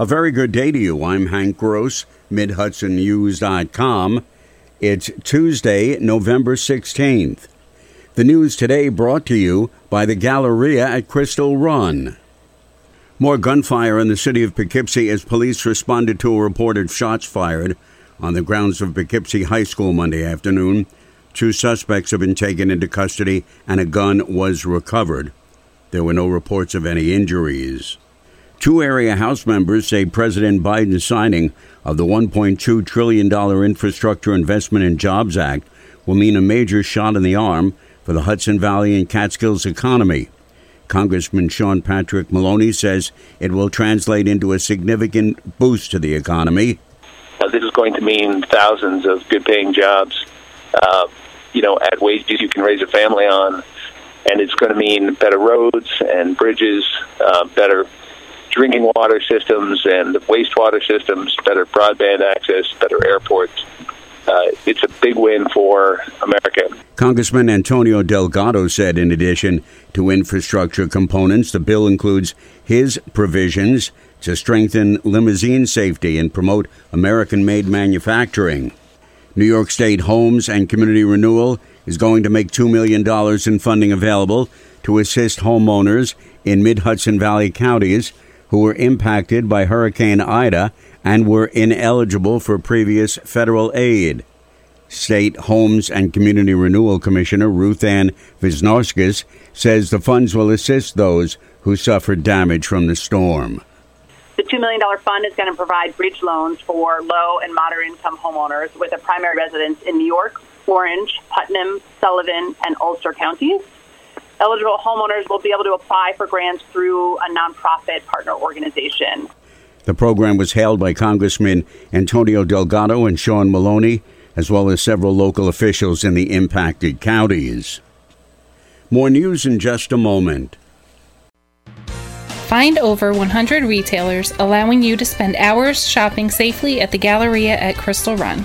A very good day to you. I'm Hank Gross, MidHudsonNews.com. It's Tuesday, November 16th. The news today brought to you by the Galleria at Crystal Run. More gunfire in the city of Poughkeepsie as police responded to a reported shots fired on the grounds of Poughkeepsie High School Monday afternoon. Two suspects have been taken into custody and a gun was recovered. There were no reports of any injuries. Two area House members say President Biden's signing of the $1.2 trillion Infrastructure Investment and Jobs Act will mean a major shot in the arm for the Hudson Valley and Catskills economy. Congressman Sean Patrick Maloney says it will translate into a significant boost to the economy. Uh, this is going to mean thousands of good paying jobs, uh, you know, at wages you can raise a family on. And it's going to mean better roads and bridges, uh, better drinking water systems and wastewater systems, better broadband access, better airports. Uh, it's a big win for America. Congressman Antonio Delgado said, in addition to infrastructure components, the bill includes his provisions to strengthen limousine safety and promote American made manufacturing. New York State Homes and Community Renewal is going to make $2 million in funding available to assist homeowners in mid Hudson Valley counties who were impacted by Hurricane Ida and were ineligible for previous federal aid. State Homes and Community Renewal Commissioner Ruth Ann Visnauskas says the funds will assist those who suffered damage from the storm. The $2 million fund is going to provide bridge loans for low and moderate income homeowners with a primary residence in New York, Orange, Putnam, Sullivan, and Ulster counties. Eligible homeowners will be able to apply for grants through a nonprofit partner organization. The program was hailed by Congressman Antonio Delgado and Sean Maloney, as well as several local officials in the impacted counties. More news in just a moment. Find over 100 retailers allowing you to spend hours shopping safely at the Galleria at Crystal Run.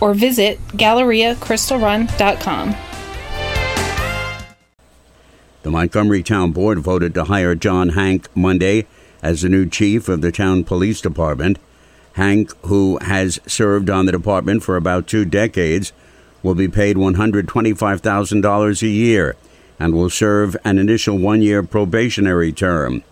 or visit GalleriaCrystalRun.com. The Montgomery Town Board voted to hire John Hank Monday as the new chief of the town police department. Hank, who has served on the department for about two decades, will be paid $125,000 a year and will serve an initial one year probationary term.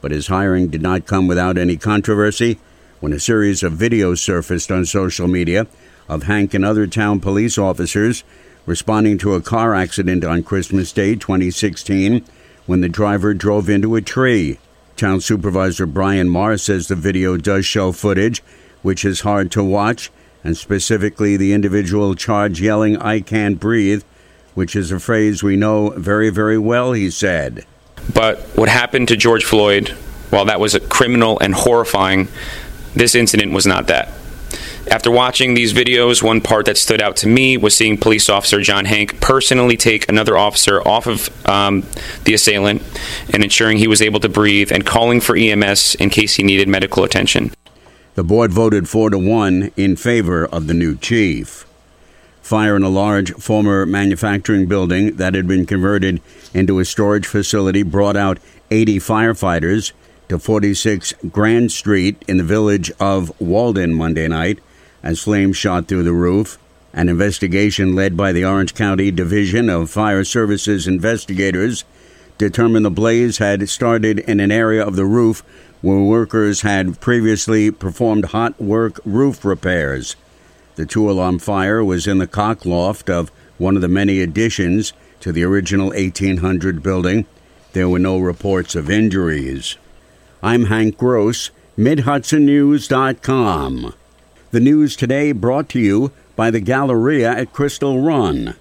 But his hiring did not come without any controversy when a series of videos surfaced on social media of Hank and other town police officers responding to a car accident on Christmas Day 2016 when the driver drove into a tree. Town Supervisor Brian Maher says the video does show footage which is hard to watch, and specifically the individual charged yelling, I can't breathe, which is a phrase we know very, very well, he said. But what happened to George Floyd, while that was a criminal and horrifying, this incident was not that. After watching these videos, one part that stood out to me was seeing police officer John Hank personally take another officer off of um, the assailant and ensuring he was able to breathe and calling for EMS in case he needed medical attention. The board voted 4 to 1 in favor of the new chief. Fire in a large former manufacturing building that had been converted into a storage facility brought out 80 firefighters to 46 Grand Street in the village of Walden Monday night as flames shot through the roof. An investigation led by the Orange County Division of Fire Services investigators determined the blaze had started in an area of the roof where workers had previously performed hot work roof repairs. The two alarm fire was in the cock loft of one of the many additions to the original 1800 building. There were no reports of injuries. I'm Hank Gross, MidHudsonNews.com. The news today brought to you by the Galleria at Crystal Run.